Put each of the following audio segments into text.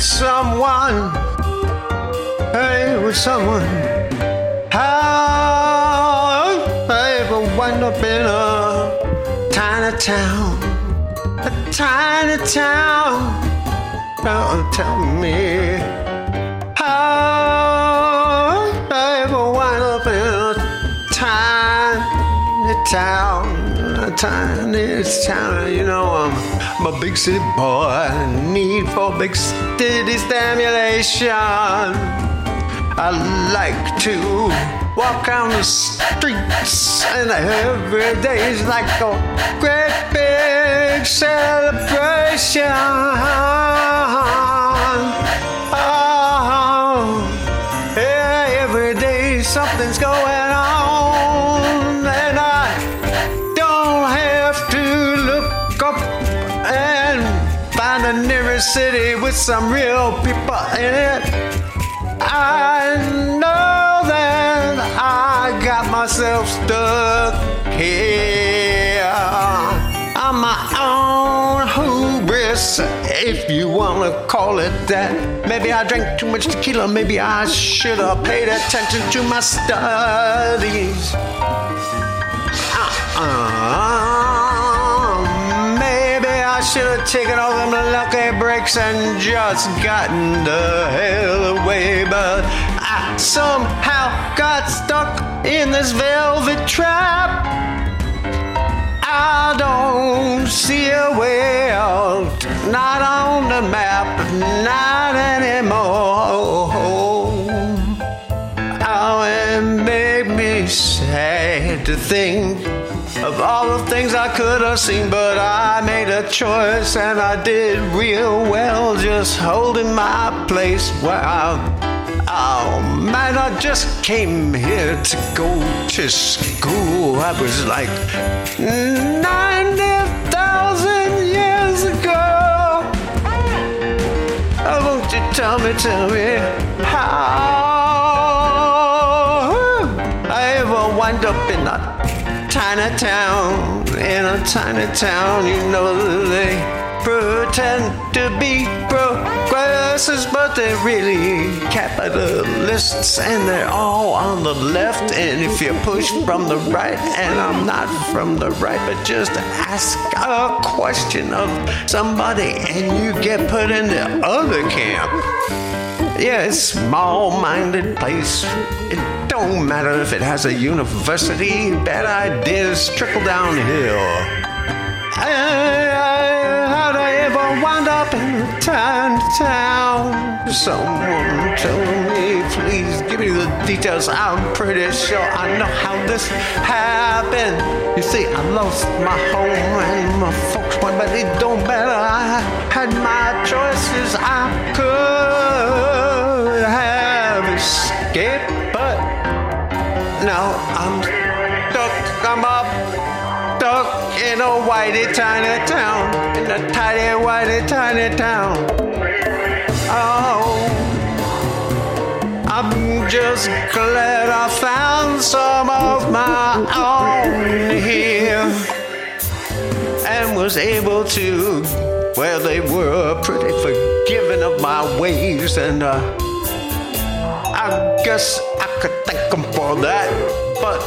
with someone. Hey, with someone. How I ever wind up in a tiny town. A tiny town. Don't tell me how I ever wind up in a tiny town. A tiny town. You know, I'm, I'm a big city boy. Need for big city stimulation. I like to walk down the streets, and every day is like a great big celebration. Oh, yeah, every day something's going city with some real people in it. I know that I got myself stuck here. I'm my own hubris, if you wanna call it that. Maybe I drank too much tequila, maybe I should have paid attention to my studies. Uh-uh. Maybe I should have taken and just gotten the hell away. But I somehow got stuck in this velvet trap. I don't see a way out, not on the map, not anymore. Oh, it made me sad to think of all the things I could have seen, but I made a choice and I did real well just holding my place. Wow. Oh man, I just came here to go to school. I was like 90,000 years ago. Oh, won't you tell me, tell me how I ever wind up in a tiny town, in a tiny town, you know they pretend to be progressives, but they're really capitalists, and they're all on the left. And if you push from the right, and I'm not from the right, but just ask a question of somebody, and you get put in the other camp. Yeah, it's small-minded place. It don't matter if it has a university. Bad ideas trickle downhill. How'd I ever wind up in a tiny town? Someone tell me, please give me the details. I'm pretty sure I know how this happened. You see, I lost my home and my folks went, but it don't matter. I had my choices. I could escaped, but now I'm stuck. I'm up stuck in a whitey tiny town, in a tiny whitey tiny town. Oh, I'm just glad I found some of my own here and was able to. Well, they were pretty forgiving of my ways, and uh, I guess I could thank them for that. But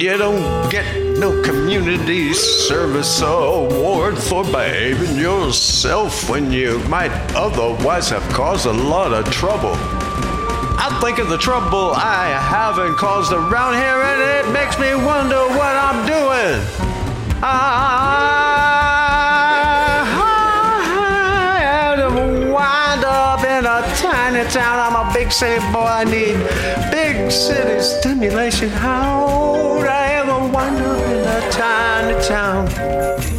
you don't get no community service award for behaving yourself when you might otherwise have caused a lot of trouble. I think of the trouble I haven't caused around here, and it makes me wonder what I'm doing. I had to wind up in a tiny town. City boy. I need big city stimulation. How would I ever wind up in a tiny town?